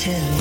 chill.